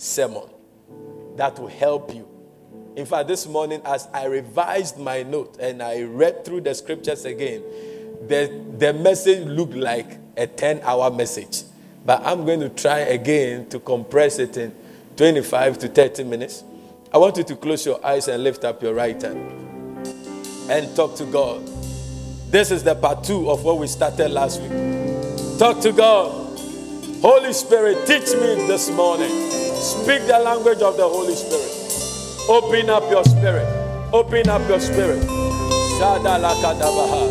sermon that will help you. In fact, this morning, as I revised my note and I read through the scriptures again, the, the message looked like a 10 hour message. But I'm going to try again to compress it in 25 to 30 minutes. I want you to close your eyes and lift up your right hand and talk to God. This is the part two of what we started last week. Talk to God. Holy Spirit, teach me this morning. Speak the language of the Holy Spirit. Open up your spirit. Open up your spirit. Shada la kadabaha.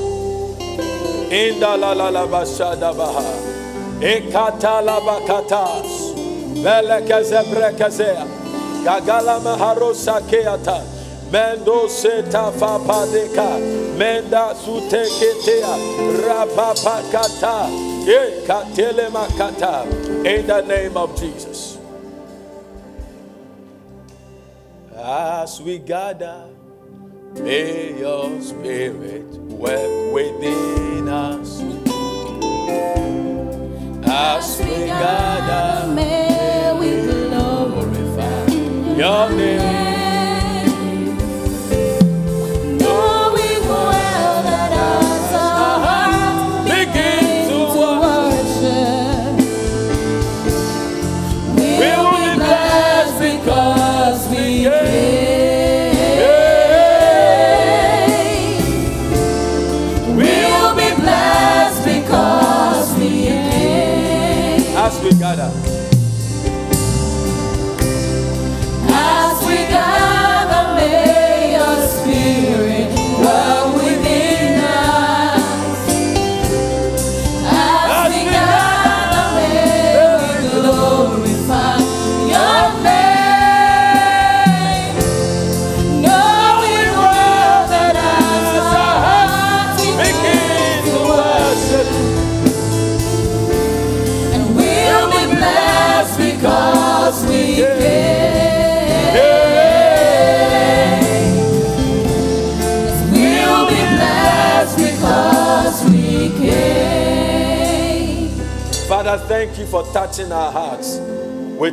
Inda la la la ba shada baha. Ekata la bakatas. Belekeze brekazea. Gagala maharosa keata. Mendo seta fapadeka. Menda suteketea. Rabapakata. Ikatele makata. In the name of Jesus. As we gather, may your spirit work within us. As we gather, may we glorify your name.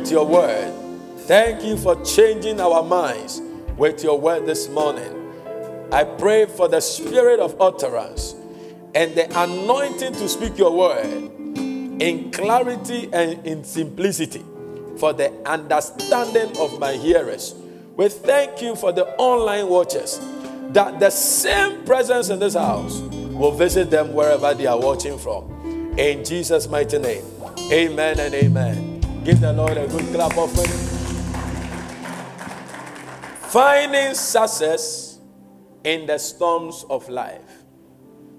With your word. Thank you for changing our minds with your word this morning. I pray for the spirit of utterance and the anointing to speak your word in clarity and in simplicity for the understanding of my hearers. We thank you for the online watchers that the same presence in this house will visit them wherever they are watching from. In Jesus' mighty name, amen and amen. Give the Lord a good clap offering. Finding success in the storms of life.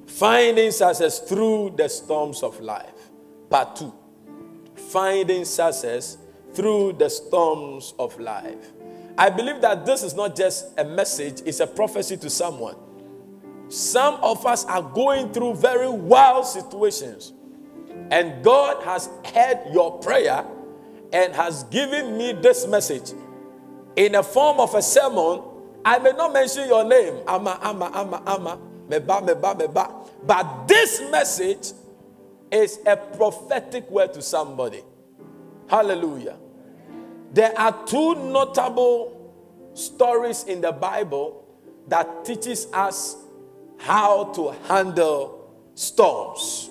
Finding success through the storms of life. Part two. Finding success through the storms of life. I believe that this is not just a message, it's a prophecy to someone. Some of us are going through very wild situations, and God has heard your prayer and has given me this message in the form of a sermon. I may not mention your name, Ama, Ama, Ama, Ama, Meba, Meba, Meba, but this message is a prophetic word to somebody. Hallelujah. There are two notable stories in the Bible that teaches us how to handle storms.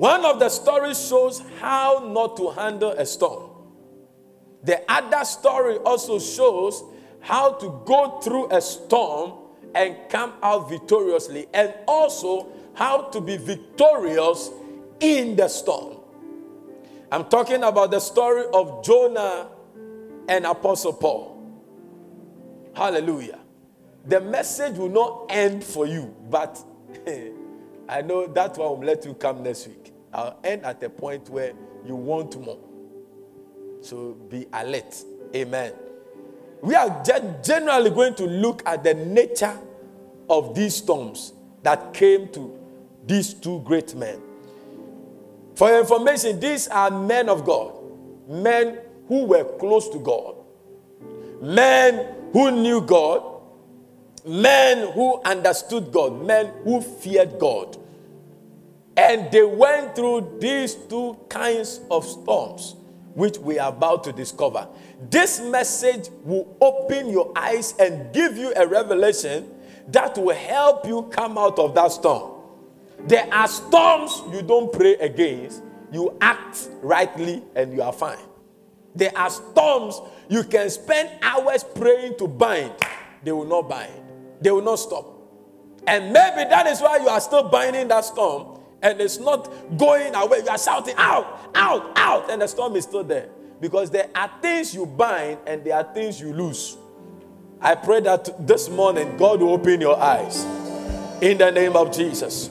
One of the stories shows how not to handle a storm. The other story also shows how to go through a storm and come out victoriously, and also how to be victorious in the storm. I'm talking about the story of Jonah and Apostle Paul. Hallelujah. The message will not end for you, but I know that one will let you come next week. I'll end at a point where you want more. So be alert. Amen. We are gen- generally going to look at the nature of these storms that came to these two great men. For information, these are men of God, men who were close to God, men who knew God, men who understood God, men who feared God. And they went through these two kinds of storms which we are about to discover. This message will open your eyes and give you a revelation that will help you come out of that storm. There are storms you don't pray against, you act rightly and you are fine. There are storms you can spend hours praying to bind, they will not bind, they will not stop. And maybe that is why you are still binding that storm and it's not going away. You are shouting out, out, out, and the storm is still there. Because there are things you bind and there are things you lose. I pray that this morning God will open your eyes in the name of Jesus.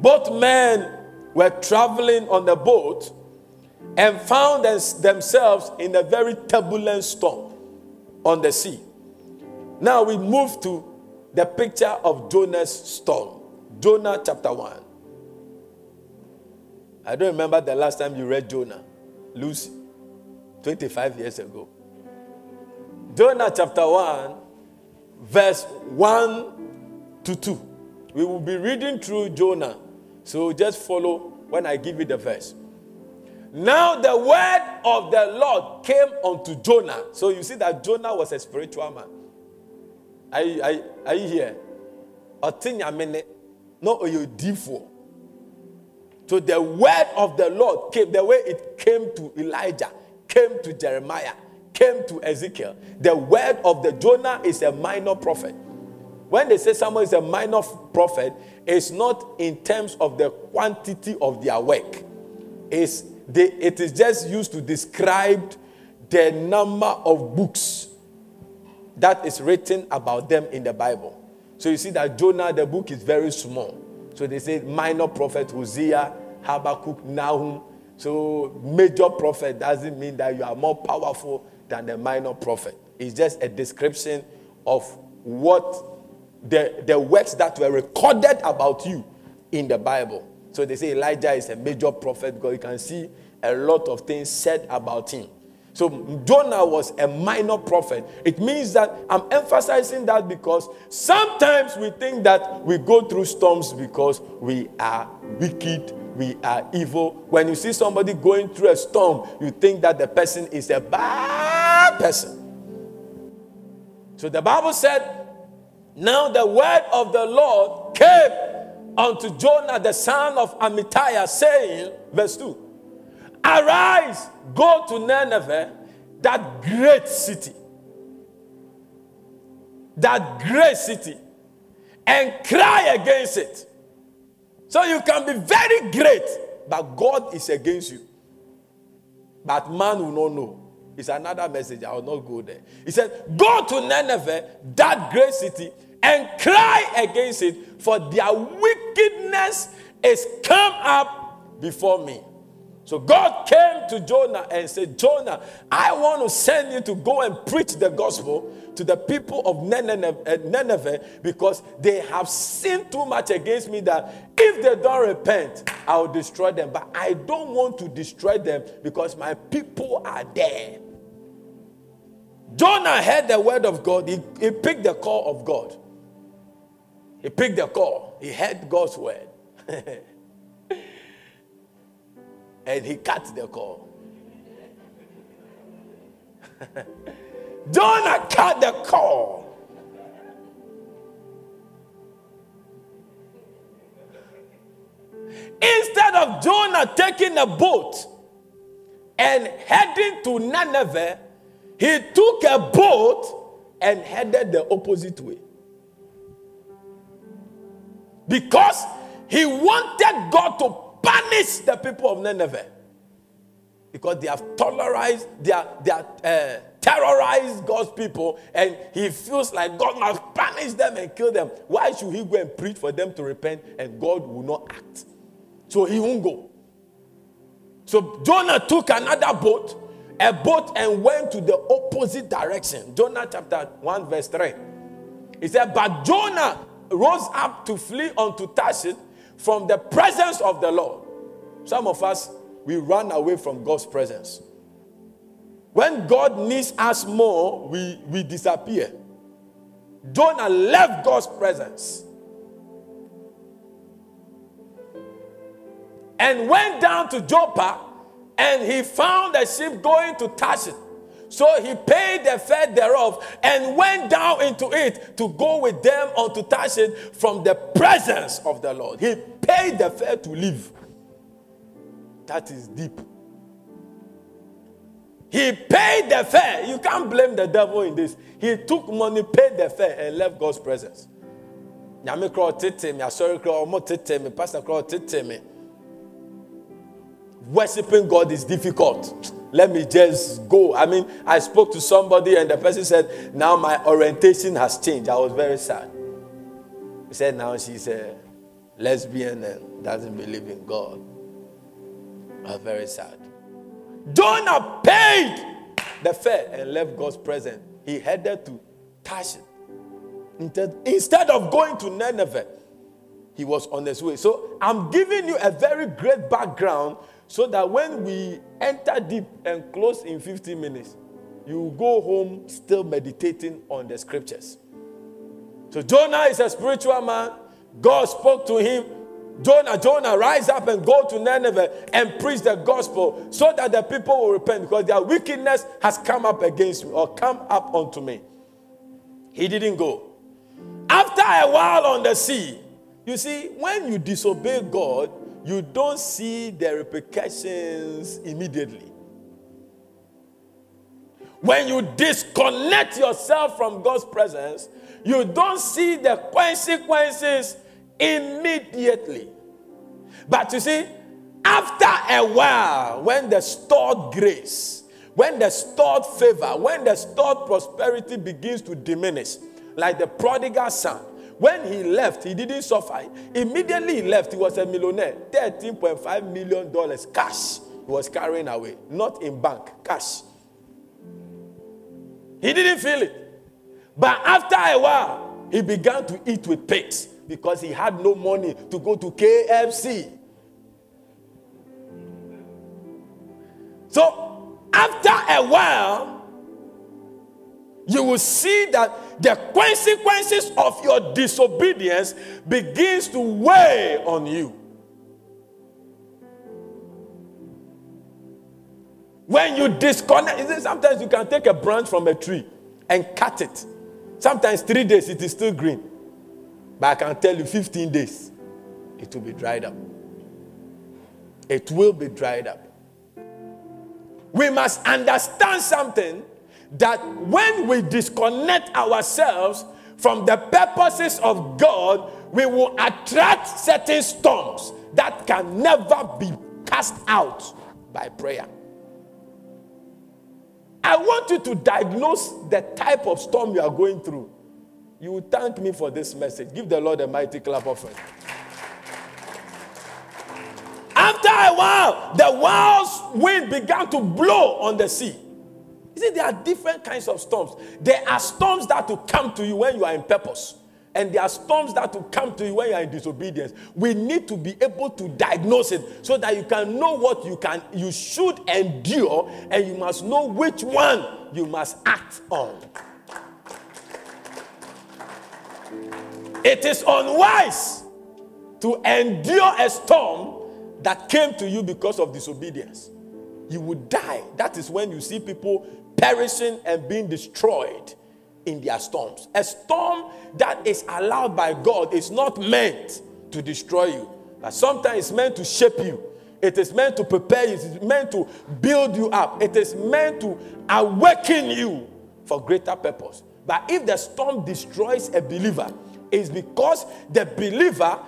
Both men were traveling on the boat and found themselves in a very turbulent storm on the sea. Now we move to the picture of Jonah's storm. Jonah chapter 1. I don't remember the last time you read Jonah. Lucy, 25 years ago. Jonah chapter 1, verse 1 to 2. We will be reading through Jonah. So just follow when I give you the verse. Now the word of the Lord came unto Jonah. So you see that Jonah was a spiritual man. Are you, are, are you here? No, you for. So the word of the Lord came, the way it came to Elijah, came to Jeremiah, came to Ezekiel. The word of the Jonah is a minor prophet. When they say someone is a minor prophet, it's not in terms of the quantity of their work. It's they, it is just used to describe the number of books that is written about them in the Bible. So you see that Jonah, the book is very small. So they say minor prophet Hosea, Habakkuk, Nahum. So major prophet doesn't mean that you are more powerful than the minor prophet. It's just a description of what the, the works that were recorded about you in the Bible. So they say Elijah is a major prophet because you can see a lot of things said about him. So Jonah was a minor prophet. It means that I'm emphasizing that because sometimes we think that we go through storms because we are wicked, we are evil. When you see somebody going through a storm, you think that the person is a bad person. So the Bible said, Now the word of the Lord came unto Jonah, the son of Amittai, saying, verse 2 Arise, go to Nineveh, that great city. That great city. And cry against it. So you can be very great, but God is against you. But man will not know. It's another message. I will not go there. He said, Go to Nineveh, that great city, and cry against it, for their wickedness is come up before me. So God came to Jonah and said, Jonah, I want to send you to go and preach the gospel to the people of eh, Nineveh because they have sinned too much against me that if they don't repent, I will destroy them. But I don't want to destroy them because my people are there. Jonah heard the word of God, he, he picked the call of God. He picked the call, he heard God's word. and he cut the call. Jonah cut the call. Instead of Jonah taking a boat and heading to Nineveh, he took a boat and headed the opposite way. Because he wanted God to punish the people of Nineveh because they have tolerized, they are, they are uh, terrorized God's people, and he feels like God must punish them and kill them. Why should he go and preach for them to repent and God will not act? So he won't go. So Jonah took another boat, a boat, and went to the opposite direction. Jonah chapter 1, verse 3. He said, But Jonah rose up to flee unto Tarshish from the presence of the Lord. Some of us, we run away from God's presence. When God needs us more, we, we disappear. Jonah left God's presence and went down to Joppa And he found a ship going to Tarshish. So he paid the fare thereof and went down into it to go with them unto Tarshish from the presence of the Lord. He paid the fare to leave. That is deep. He paid the fare. You can't blame the devil in this. He took money, paid the fare, and left God's presence. Nyame kura tete me, kura ɔmo tete me, pastor kura tete. Worshipping God is difficult. Let me just go. I mean, I spoke to somebody, and the person said, "Now my orientation has changed." I was very sad. He said, "Now she's a lesbian and doesn't believe in God." I was very sad. Jonah paid the fare and left God's presence. He headed to Tarshish. Instead of going to Nineveh, he was on his way. So I'm giving you a very great background so that when we enter deep and close in 15 minutes, you go home still meditating on the scriptures. So Jonah is a spiritual man. God spoke to him Jonah, Jonah, rise up and go to Nineveh and preach the gospel so that the people will repent because their wickedness has come up against me or come up unto me. He didn't go. After a while on the sea, you see, when you disobey God, you don't see the repercussions immediately. When you disconnect yourself from God's presence, you don't see the consequences immediately. But you see, after a while, when the stored grace, when the stored favor, when the stored prosperity begins to diminish, like the prodigal son, when he left, he didn't suffer. Immediately he left, he was a millionaire. $13.5 million cash he was carrying away, not in bank, cash. He didn't feel it. But after a while, he began to eat with pigs because he had no money to go to KFC. So, after a while, you will see that the consequences of your disobedience begins to weigh on you. When you disconnect, sometimes you can take a branch from a tree and cut it. Sometimes three days it is still green. But I can tell you 15 days, it will be dried up. It will be dried up. We must understand something that when we disconnect ourselves from the purposes of God, we will attract certain storms that can never be cast out by prayer. I want you to diagnose the type of storm you are going through. You will thank me for this message. Give the Lord a mighty clap of it. After a while, the wild wind began to blow on the sea. You see, there are different kinds of storms. There are storms that will come to you when you are in purpose. And there are storms that will come to you when you are in disobedience. We need to be able to diagnose it so that you can know what you can you should endure and you must know which one you must act on. It is unwise to endure a storm that came to you because of disobedience. You would die. That is when you see people perishing and being destroyed in their storms. A storm that is allowed by God is not meant to destroy you, but sometimes it's meant to shape you. It is meant to prepare you. It is meant to build you up. It is meant to awaken you for greater purpose. But if the storm destroys a believer, it's because the believer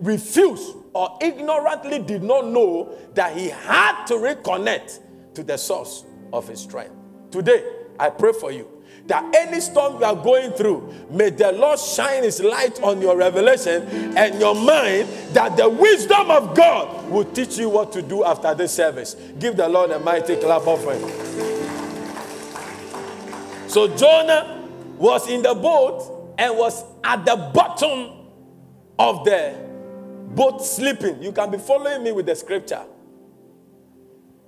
refused or ignorantly did not know that he had to reconnect to the source of his strength. Today, I pray for you that any storm you are going through, may the Lord shine his light on your revelation and your mind that the wisdom of God will teach you what to do after this service. Give the Lord a mighty clap offering. So Jonah was in the boat and was at the bottom of the boat sleeping. You can be following me with the scripture.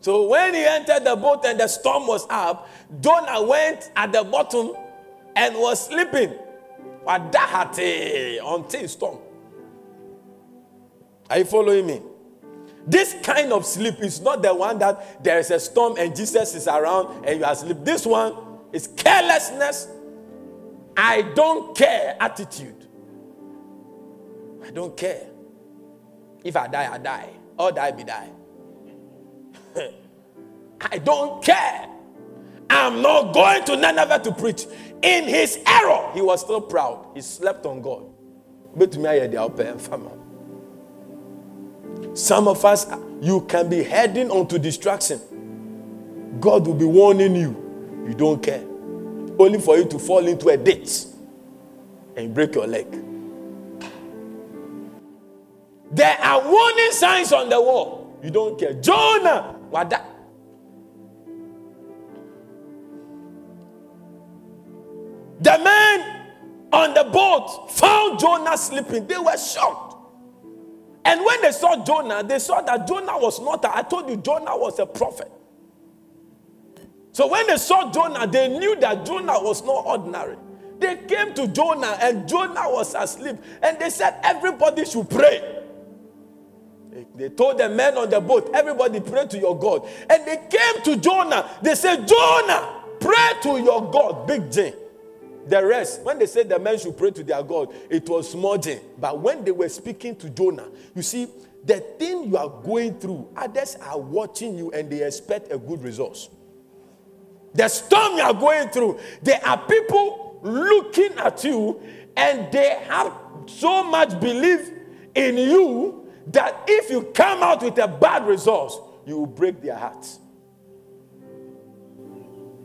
So when he entered the boat and the storm was up, Jonah went at the bottom and was sleeping. Wadahate until storm. Are you following me? This kind of sleep is not the one that there is a storm and Jesus is around and you are asleep. This one is carelessness. I don't care attitude. I don't care. If I die, I die. Or die, be die. I don't care. I'm not going to Nineveh to preach. In his error, he was still proud. He slept on God. Some of us, you can be heading onto destruction. God will be warning you. You don't care. Only for you to fall into a ditch and break your leg. There are warning signs on the wall. You don't care. Jonah, that? The men on the boat found Jonah sleeping. They were shocked. And when they saw Jonah, they saw that Jonah was not, I told you, Jonah was a prophet. So when they saw Jonah, they knew that Jonah was not ordinary. They came to Jonah, and Jonah was asleep. And they said, Everybody should pray. They told the men on the boat, Everybody pray to your God. And they came to Jonah. They said, Jonah, pray to your God, Big J. The rest, when they said the men should pray to their God, it was smudging. But when they were speaking to Jonah, you see, the thing you are going through, others are watching you and they expect a good result. The storm you are going through, there are people looking at you and they have so much belief in you that if you come out with a bad result, you will break their hearts.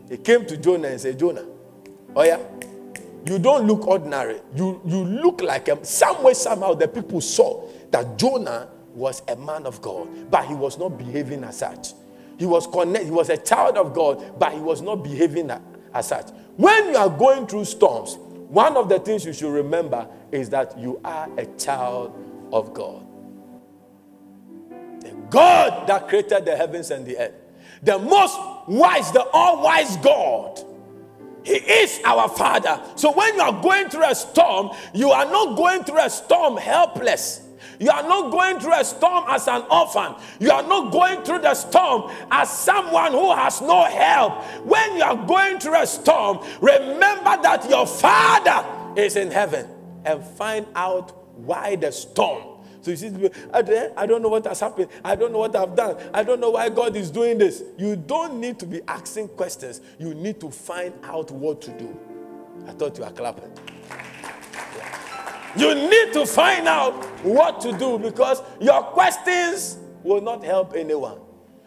They came to Jonah and said, Jonah, oh yeah, you don't look ordinary. You, you look like a, some way, somehow, the people saw that Jonah was a man of God, but he was not behaving as such. He was connect, he was a child of God, but he was not behaving as such. When you are going through storms, one of the things you should remember is that you are a child of God. God that created the heavens and the earth, the most wise, the all wise God he is our Father. So when you are going through a storm, you are not going through a storm helpless. You are not going through a storm as an orphan. You are not going through the storm as someone who has no help. When you are going through a storm, remember that your Father is in heaven and find out why the storm so you see, I don't know what has happened. I don't know what I've done. I don't know why God is doing this. You don't need to be asking questions. You need to find out what to do. I thought you were clapping. You need to find out what to do because your questions will not help anyone.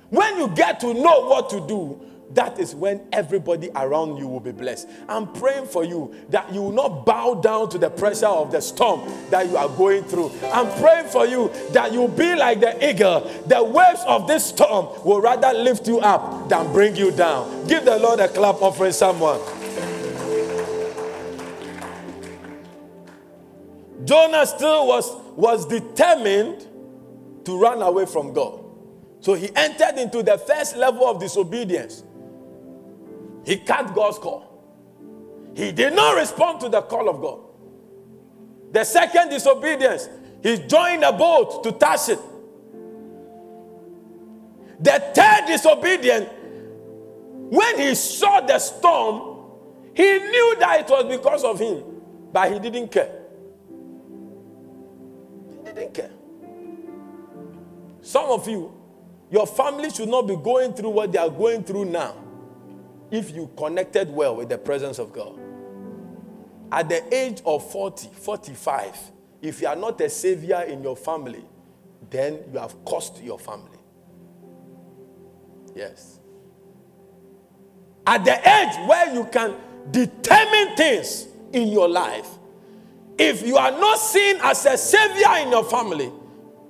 When you get to know what to do, that is when everybody around you will be blessed. I'm praying for you that you will not bow down to the pressure of the storm that you are going through. I'm praying for you that you'll be like the eagle. The waves of this storm will rather lift you up than bring you down. Give the Lord a clap offering someone. Jonah still was, was determined to run away from God. So he entered into the first level of disobedience. He cut God's call. He did not respond to the call of God. The second disobedience, he joined a boat to Tarshish. The third disobedience, when he saw the storm, he knew that it was because of him, but he didn't care. He didn't care. Some of you, your family should not be going through what they are going through now if you connected well with the presence of God. At the age of 40, 45, if you are not a savior in your family, then you have cost your family. Yes. At the age where you can determine things in your life, if you are not seen as a savior in your family,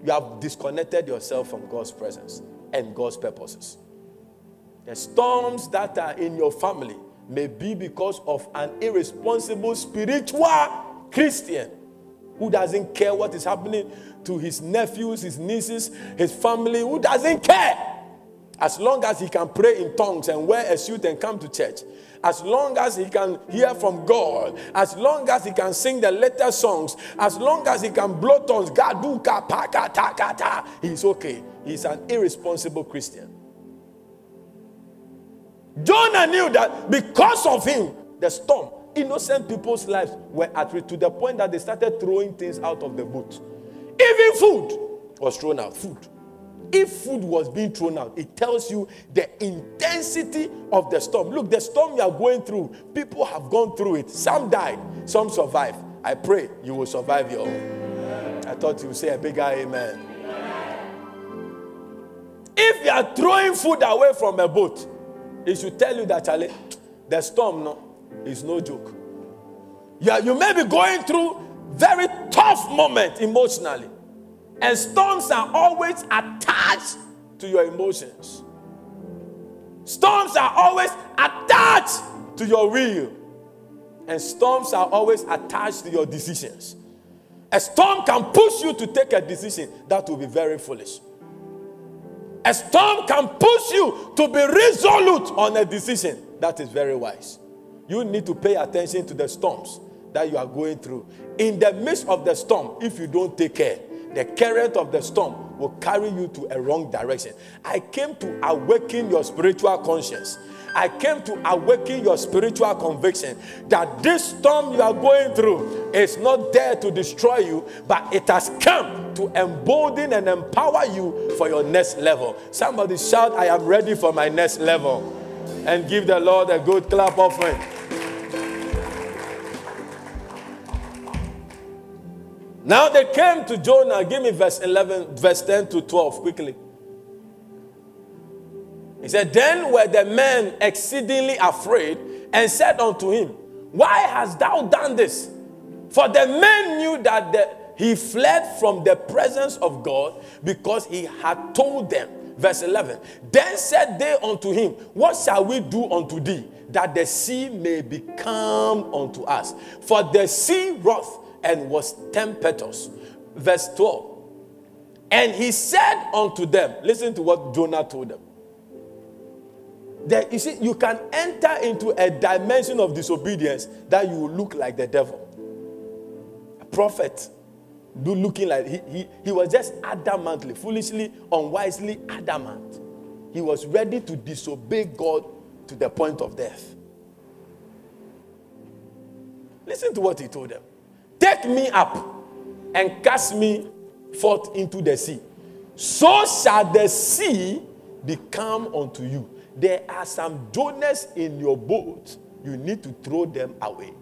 you have disconnected yourself from God's presence and God's purposes. The storms that are in your family may be because of an irresponsible spiritual Christian who doesn't care what is happening to his nephews, his nieces, his family, who doesn't care. as long as he can pray in tongues and wear a suit and come to church, as long as he can hear from God, as long as he can sing the letter songs, as long as he can blow tongues, he's okay. He's an irresponsible Christian. Jonah knew that because of him, the storm, innocent people's lives were at risk to the point that they started throwing things out of the boat. Even food was thrown out. Food. If food was being thrown out, it tells you the intensity of the storm. Look, the storm you are going through, people have gone through it. Some died, some survived. I pray you will survive your own. I thought you would say a bigger amen. If you are throwing food away from a boat, it should tell you that, Charlie, the storm no, is no joke. Yeah, you may be going through very tough moment emotionally. And storms are always attached to your emotions. Storms are always attached to your will. And storms are always attached to your decisions. A storm can push you to take a decision that will be very foolish. A storm can push you to be resolute on a decision that is very wise. You need to pay attention to the storms that you are going through. In the midst of the storm, if you don't take care, the current of the storm will carry you to a wrong direction. I came to awaken your spiritual conscience. I came to awaken your spiritual conviction that this storm you are going through is not there to destroy you, but it has come to embolden and empower you for your next level. Somebody shout, I am ready for my next level. And give the Lord a good clap offering. Now they came to Jonah. Give me verse 11, verse 10 to 12 quickly. He said, Then were the men exceedingly afraid and said unto him, Why hast thou done this? For the men knew that the, he fled from the presence of God because he had told them. Verse 11 Then said they unto him, What shall we do unto thee, that the sea may become unto us? For the sea wrath and was tempestuous. Verse 12. And he said unto them, listen to what Jonah told them. That you see, you can enter into a dimension of disobedience that you will look like the devil. A prophet, looking like he, he, he was just adamantly, foolishly, unwisely adamant. He was ready to disobey God to the point of death. Listen to what he told them. Take me up and cast me forth into the sea. So shall the sea become unto you. There are some Jonahs in your boat. You need to throw them away.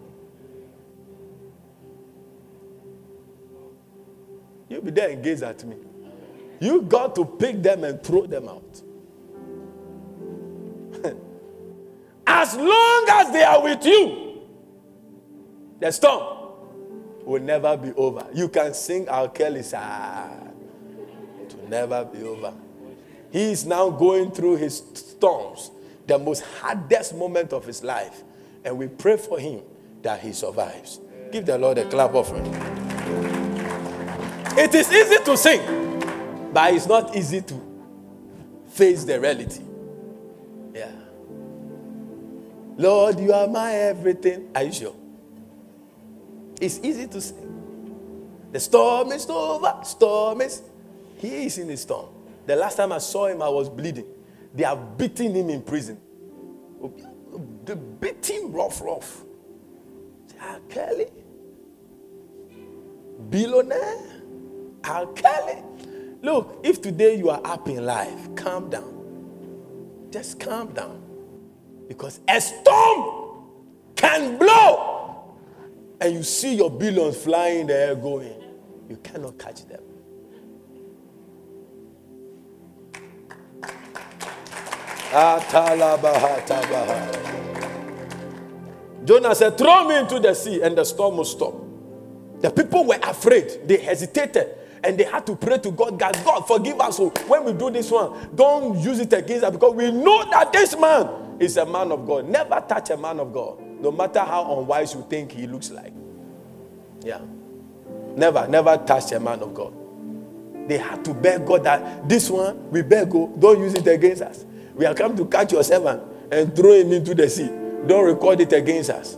You'll be there and gaze at me. You got to pick them and throw them out. as long as they are with you, the storm will never be over. You can sing R. Kelly's ah, to never be over. He is now going through his storms, the most hardest moment of his life. And we pray for him that he survives. Give the Lord a clap offering. It is easy to sing, but it's not easy to face the reality. Yeah. Lord, you are my everything. Are you sure? It's easy to sing. The storm is over. Storm is. He is in the storm. The last time I saw him, I was bleeding. They are beating him in prison. They beat him rough, rough. R. Kelly, billionaire, R. Kelly. Look, if today you are up in life, calm down. Just calm down. Because a storm can blow and you see your billions flying there going, you cannot catch them. Jonah said, Throw me into the sea, and the storm will stop. The people were afraid, they hesitated, and they had to pray to God, God, God, forgive us. So when we do this one, don't use it against us because we know that this man is a man of God. Never touch a man of God no matter how unwise you think he looks like. Yeah. Never, never touch a man of God. They had to beg God that this one, we beg God, don't use it against us. We are come to catch your servant and throw him into the sea. Don't record it against us.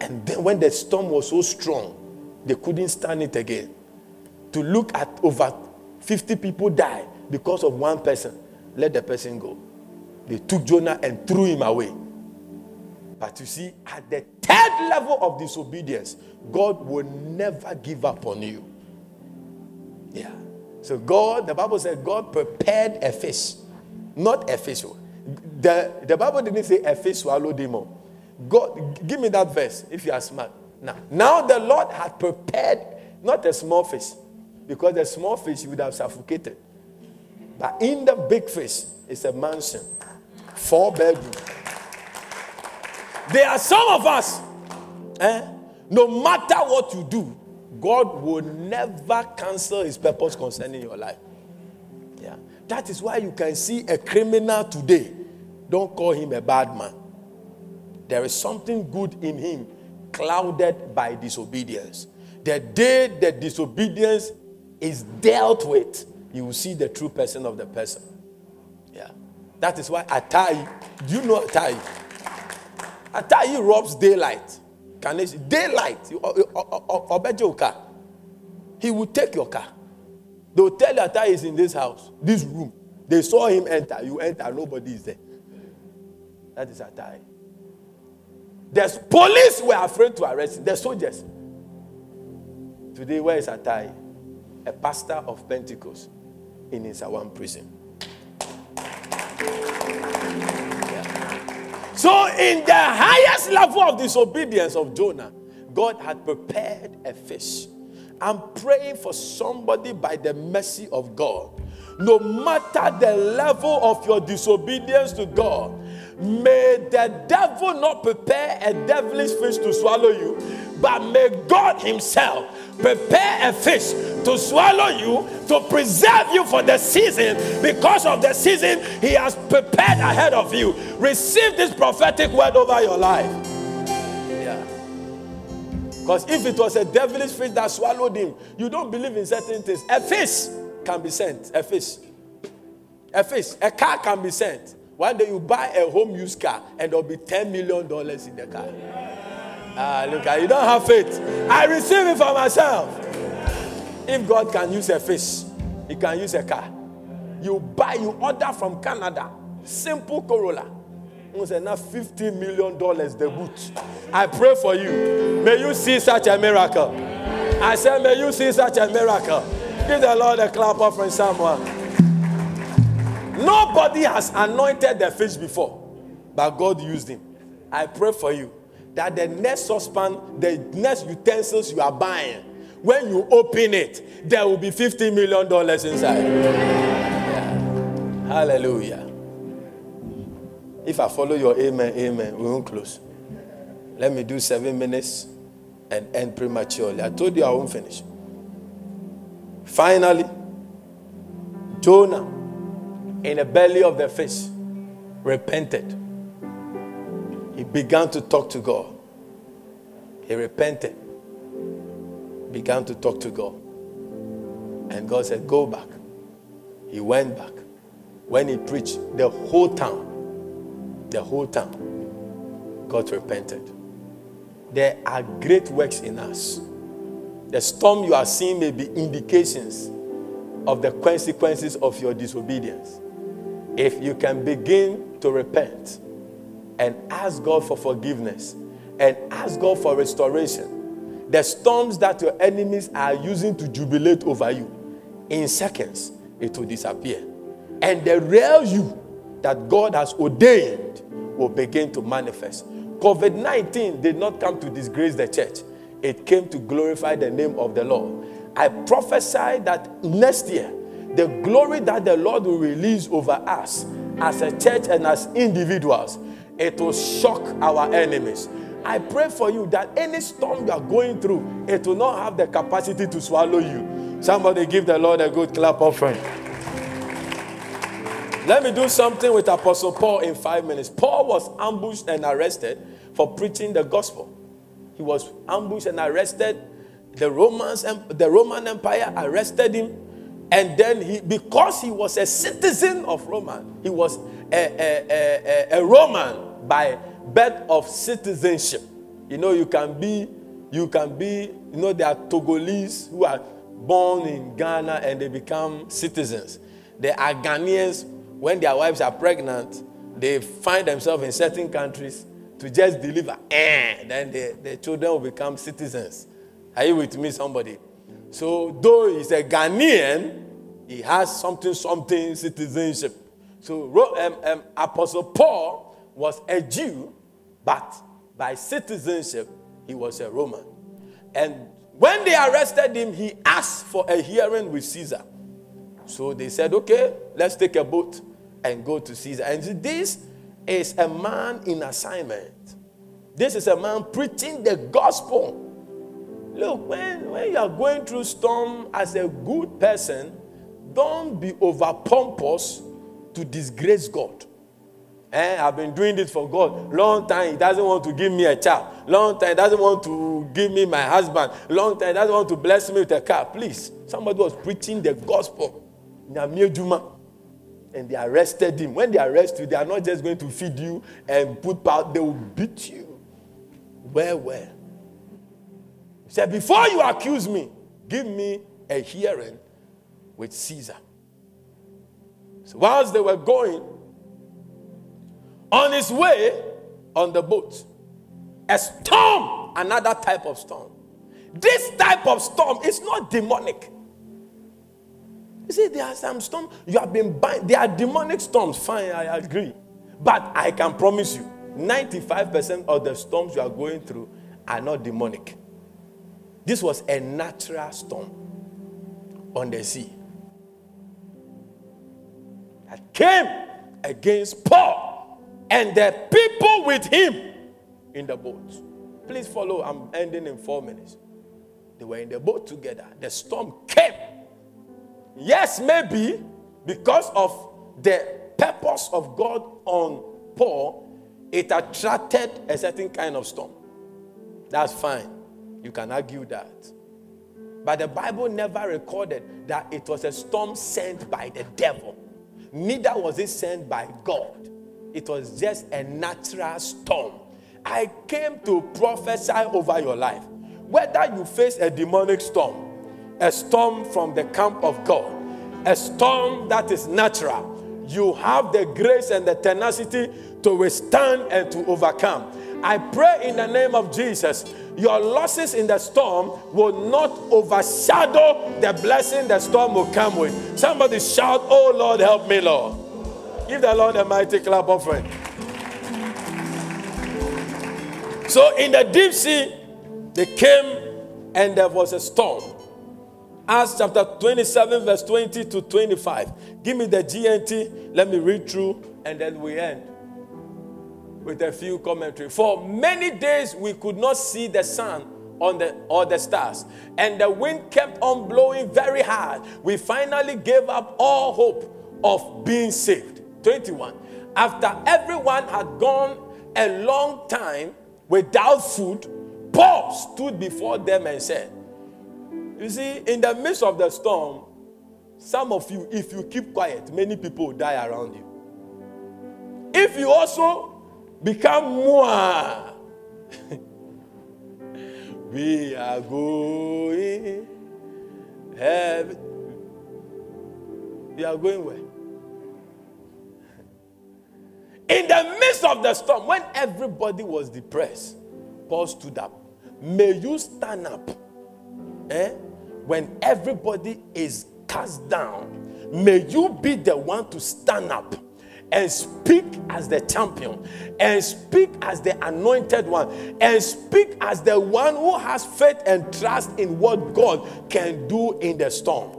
And then when the storm was so strong, they couldn't stand it again. To look at over 50 people die because of one person, let the person go. They took Jonah and threw him away. But you see, at the third level of disobedience, God will never give up on you. Yeah. So God, the Bible said God prepared a fish, not a fish. The, the Bible didn't say a fish swallowed him up. God, give me that verse if you are smart. Now, now the Lord had prepared not a small fish, because the small fish would have suffocated. But in the big fish is a mansion, four bedroom. There are some of us, eh, no matter what you do, God will never cancel his purpose concerning your life. That is why you can see a criminal today. Don't call him a bad man. There is something good in him, clouded by disobedience. The day the disobedience is dealt with, you will see the true person of the person. Yeah. That is why Atai, do you know Atai? Atai robs daylight. Can see daylight? He will take your car. They will tell you Atai is in this house, this room. They saw him enter. You enter, nobody is there. That is Atai. The police were afraid to arrest him. The soldiers. Today, where is Atai? A pastor of Pentecost in Nsawam prison. Yeah. So, in the highest level of disobedience of Jonah, God had prepared a fish. I'm praying for somebody by the mercy of God. No matter the level of your disobedience to God, May the devil not prepare a devilish fish to swallow you, but may God Himself prepare a fish to swallow you, to preserve you for the season. Because of the season He has prepared ahead of you. Receive this prophetic word over your life. Because if it was a devilish fish that swallowed him, you don't believe in certain things. A fish can be sent. A fish. A fish. A car can be sent. One day you buy a home use car and there'll be $10 million in the car. Ah, look, you don't have faith. I receive it for myself. If God can use a fish, He can use a car. You buy, you order from Canada, simple Corolla. Enough $50 million the boot. I pray for you. May you see such a miracle. I said, may you see such a miracle. Give the Lord a clap offering someone. Nobody has anointed the fish before, but God used him. I pray for you that the next saucepan, the next utensils you are buying, when you open it, there will be $50 million inside. Yeah. Hallelujah. If I follow your amen, amen, we won't close. Let me do seven minutes and end prematurely. I told you I won't finish. Finally, Jonah in the belly of the fish repented. He began to talk to God. He repented, began to talk to God. And God said, Go back. He went back. When he preached, the whole town, the whole town got repented. There are great works in us. The storm you are seeing may be indications of the consequences of your disobedience. If you can begin to repent and ask God for forgiveness and ask God for restoration, the storms that your enemies are using to jubilate over you, in seconds, it will disappear. And the real you that God has ordained will begin to manifest. COVID 19 did not come to disgrace the church, it came to glorify the name of the Lord. I prophesy that next year, the glory that the Lord will release over us as a church and as individuals, it will shock our enemies. I pray for you that any storm you are going through, it will not have the capacity to swallow you. Somebody give the Lord a good clap offering. Let me do something with Apostle Paul in five minutes. Paul was ambushed and arrested for preaching the gospel. He was ambushed and arrested. The Romans, the Roman Empire arrested him and then he, because he was a citizen of Rome, he was a, a, a, a Roman by birth of citizenship. You know, you can be, you can be, you know, there are Togolese who are born in Ghana and they become citizens. There are Ghanaians, when their wives are pregnant, they find themselves in certain countries to just deliver. And then the, the children will become citizens. Are you with me, somebody? So, though he's a Ghanaian, he has something, something citizenship. So, um, um, Apostle Paul was a Jew, but by citizenship, he was a Roman. And when they arrested him, he asked for a hearing with Caesar. So they said, okay, let's take a boat and go to Caesar. And this is a man in assignment. This is a man preaching the gospel. Look, when, when you are going through storm as a good person, don't be over pompous to disgrace God. Eh, I've been doing this for God long time. He doesn't want to give me a child. Long time. He doesn't want to give me my husband. Long time. He doesn't want to bless me with a car. Please. Somebody was preaching the gospel. And they arrested him. When they arrest you, they are not just going to feed you and put out, they will beat you. Where, where? He said, Before you accuse me, give me a hearing with Caesar. So whilst they were going, on his way on the boat, a storm, another type of storm. This type of storm is not demonic. You see, there are some storms you have been buying. There are demonic storms. Fine, I agree. But I can promise you, 95% of the storms you are going through are not demonic. This was a natural storm on the sea that came against Paul and the people with him in the boat. Please follow, I'm ending in four minutes. They were in the boat together. The storm came. Yes, maybe because of the purpose of God on Paul, it attracted a certain kind of storm. That's fine. You can argue that. But the Bible never recorded that it was a storm sent by the devil. Neither was it sent by God. It was just a natural storm. I came to prophesy over your life. Whether you face a demonic storm, a storm from the camp of God, a storm that is natural, you have the grace and the tenacity to withstand and to overcome. I pray in the name of Jesus your losses in the storm will not overshadow the blessing the storm will come with. Somebody shout, Oh Lord, help me, Lord. Give the Lord a mighty clap of offering. So in the deep sea, they came and there was a storm. Acts chapter 27, verse 20 to 25. Give me the GNT. Let me read through and then we end with a few commentary. For many days we could not see the sun on the or the stars, and the wind kept on blowing very hard. We finally gave up all hope of being saved. 21. After everyone had gone a long time without food, Paul stood before them and said, You see, in the midst of the storm, some of you, if you keep quiet, many people die around you. If you also become more. we are going heaven. We are going where? In the midst of the storm, when everybody was depressed, Paul stood up. May you stand up. Eh? When everybody is cast down, may you be the one to stand up and speak as the champion and speak as the anointed one and speak as the one who has faith and trust in what God can do in the storm.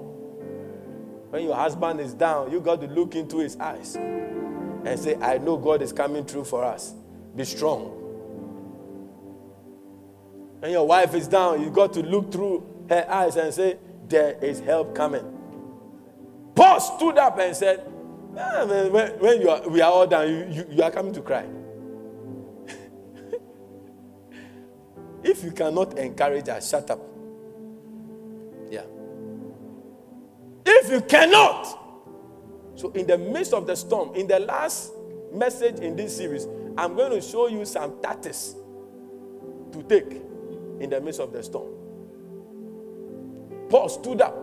When your husband is down, you got to look into his eyes and say, I know God is coming through for us. Be strong. When your wife is down, you got to look through her eyes and say, There is help coming. Paul stood up and said, Ah, when, when you are, we are all done, you, you, you are coming to cry. if you cannot encourage us, shut up. Yeah. If you cannot, so in the midst of the storm, in the last message in this series, I'm going to show you some tactics to take in the midst of the storm. Paul stood up.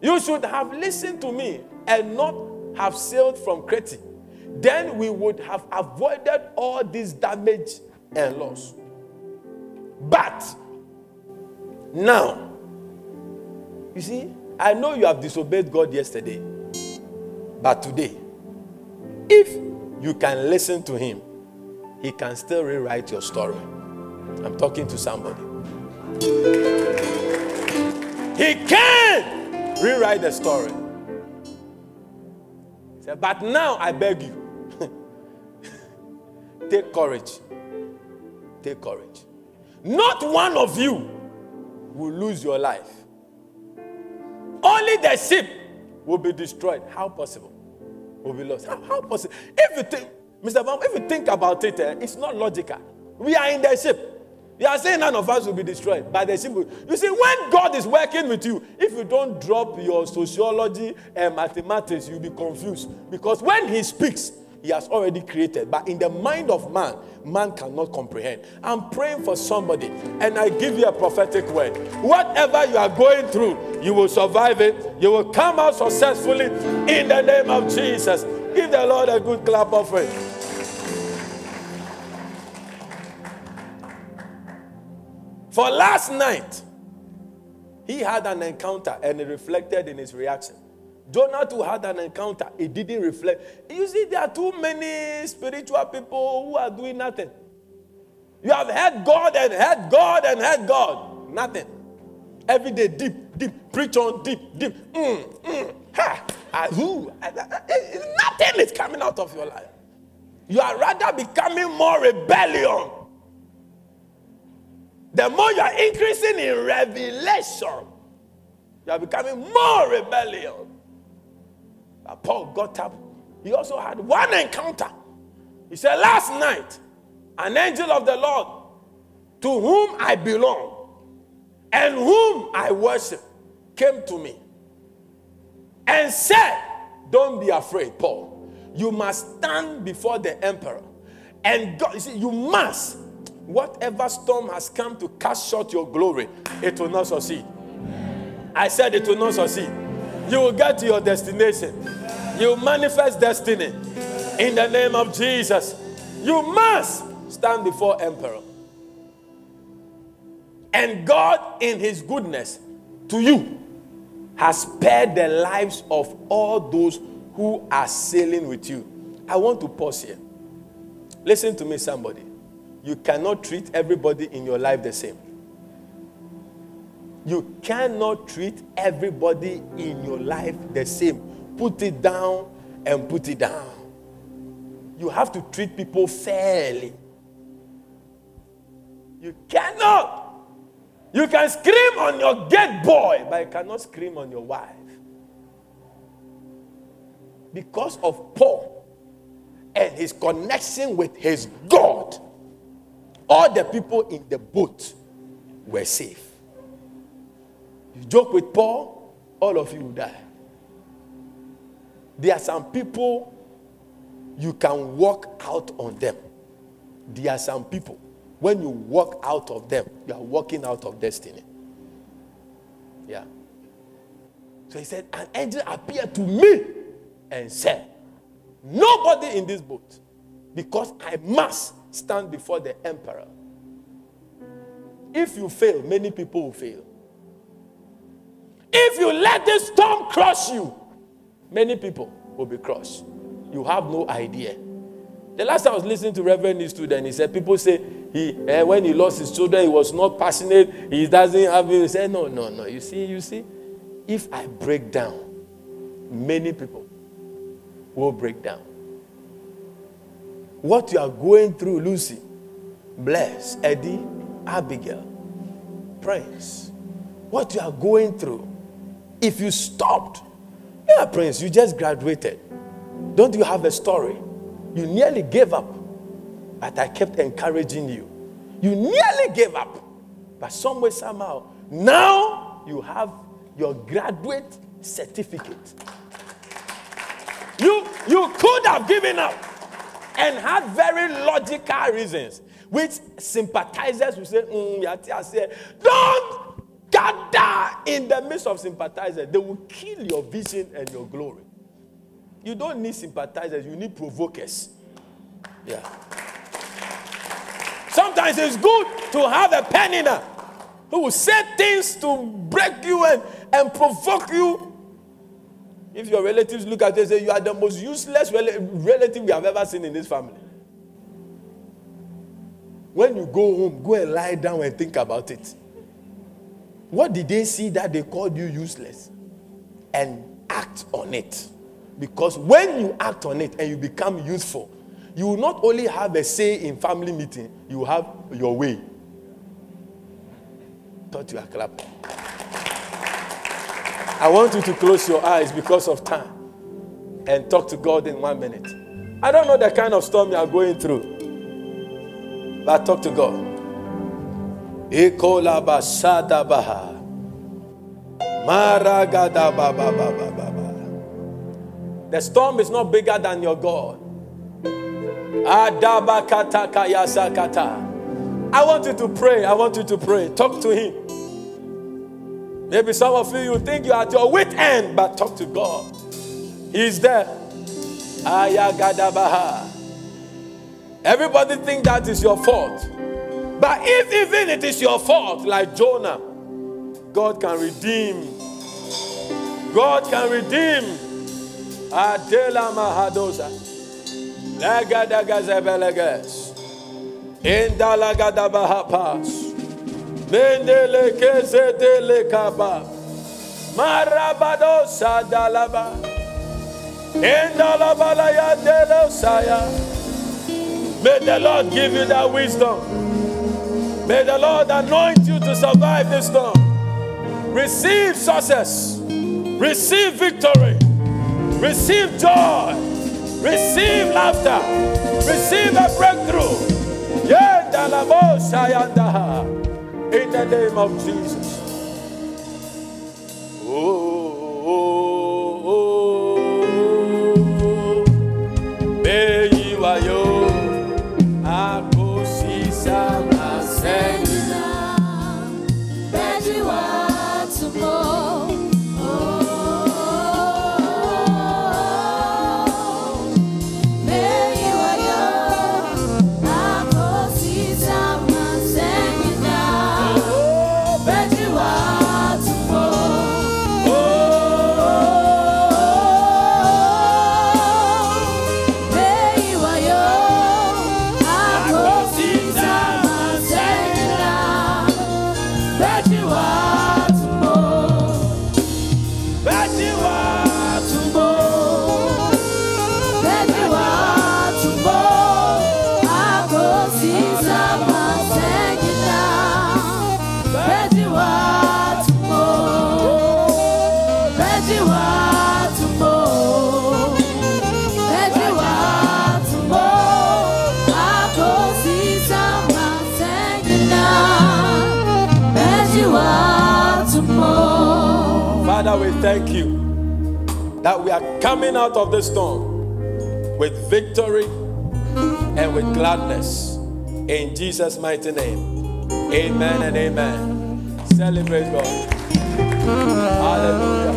You should have listened to me and not have sailed from Crete. Then we would have avoided all this damage and loss. But now, you see, I know you have disobeyed God yesterday, but today, if you can listen to Him, He can still rewrite your story. I'm talking to somebody. He can rewrite the story. But now I beg you, take courage. Take courage. Not one of you will lose your life. Only the ship will be destroyed. How possible? Will be lost. How, how possible? If you think, Mr. Baum, if you think about it, eh, it's not logical. We are in the ship. You are saying none of us will be destroyed by the simple. You see, when God is working with you, if you don't drop your sociology and mathematics, you'll be confused. Because when He speaks, He has already created. But in the mind of man, man cannot comprehend. I'm praying for somebody, and I give you a prophetic word. Whatever you are going through, you will survive it. You will come out successfully in the name of Jesus. Give the Lord a good clap of For last night, he had an encounter and it reflected in his reaction. Jonah too had an encounter. It didn't reflect. You see, there are too many spiritual people who are doing nothing. You have heard God and heard God and heard God. Nothing. Every day, deep, deep. Preach on deep, deep. Mm, mm, ha. Ah, who? Nothing is coming out of your life. You are rather becoming more rebellion the more you are increasing in revelation, you are becoming more rebellious. But Paul got up. He also had one encounter. He said, Last night, an angel of the Lord to whom I belong and whom I worship came to me and said, Don't be afraid, Paul. You must stand before the emperor. And God, you see, you must Whatever storm has come to cast short your glory, it will not succeed. I said it will not succeed. You will get to your destination. You manifest destiny in the name of Jesus. You must stand before emperor. And God, in his goodness to you, has spared the lives of all those who are sailing with you. I want to pause here. Listen to me, somebody you cannot treat everybody in your life the same. You cannot treat everybody in your life the same. Put it down and put it down. You have to treat people fairly. You cannot. You can scream on your gate boy, but you cannot scream on your wife. Because of Paul and his connection with his God all the people in the boat were safe. You joke with Paul, all of you will die. There are some people you can walk out on them. There are some people, when you walk out of them, you are walking out of destiny. Yeah. So he said, An angel appeared to me and said, Nobody in this boat, because I must stand before the emperor. If you fail, many people will fail. If you let this storm crush you, many people will be crushed. You have no idea. The last time I was listening to Reverend Eastwood, he said, People say he eh, when he lost his children, he was not passionate, he doesn't have it. He said, No, no, no. You see, you see, if I break down, many people will break down. What you are going through, Lucy, bless Eddie, Abigail, Prince, what you are going through, if you stopped, yeah, Prince, you just graduated. Don't you have a story? You nearly gave up, but I kept encouraging you. You nearly gave up, but somewhere, somehow, now you have your graduate certificate. You, you could have given up. And had very logical reasons, which sympathizers will say, mm, don't gather in the midst of sympathizers. They will kill your vision and your glory. You don't need sympathizers, you need provokers. Yeah. Sometimes it's good to have a penina who will say things to break you and, and provoke you. If your relatives look at you and say, You are the most useless relative we have ever seen in this family. When you go home, go and lie down and think about it. What did they see that they called you useless? And act on it. Because when you act on it and you become useful, you will not only have a say in family meeting, you have your way. Thought you are clapping. I want you to close your eyes because of time and talk to God in one minute. I don't know the kind of storm you are going through, but talk to God. The storm is not bigger than your God. I want you to pray. I want you to pray. Talk to Him. Maybe some of you, you think you're at your wit end, but talk to God. He's there. Ayagadabaha. Everybody think that is your fault. But if even it is your fault, like Jonah, God can redeem. God can redeem. Adela Mahadosa. Lagadagazebeleges. Indalagadabahapas. Mendele dele kaba. Marabado sadalaba. May the Lord give you that wisdom. May the Lord anoint you to survive this storm. Receive success. Receive victory. Receive joy. Receive laughter. Receive a breakthrough. Yeah, in the name of Jesus. Oh, oh, oh, oh. Coming out of the storm with victory and with gladness. In Jesus' mighty name. Amen and amen. Celebrate God. Hallelujah.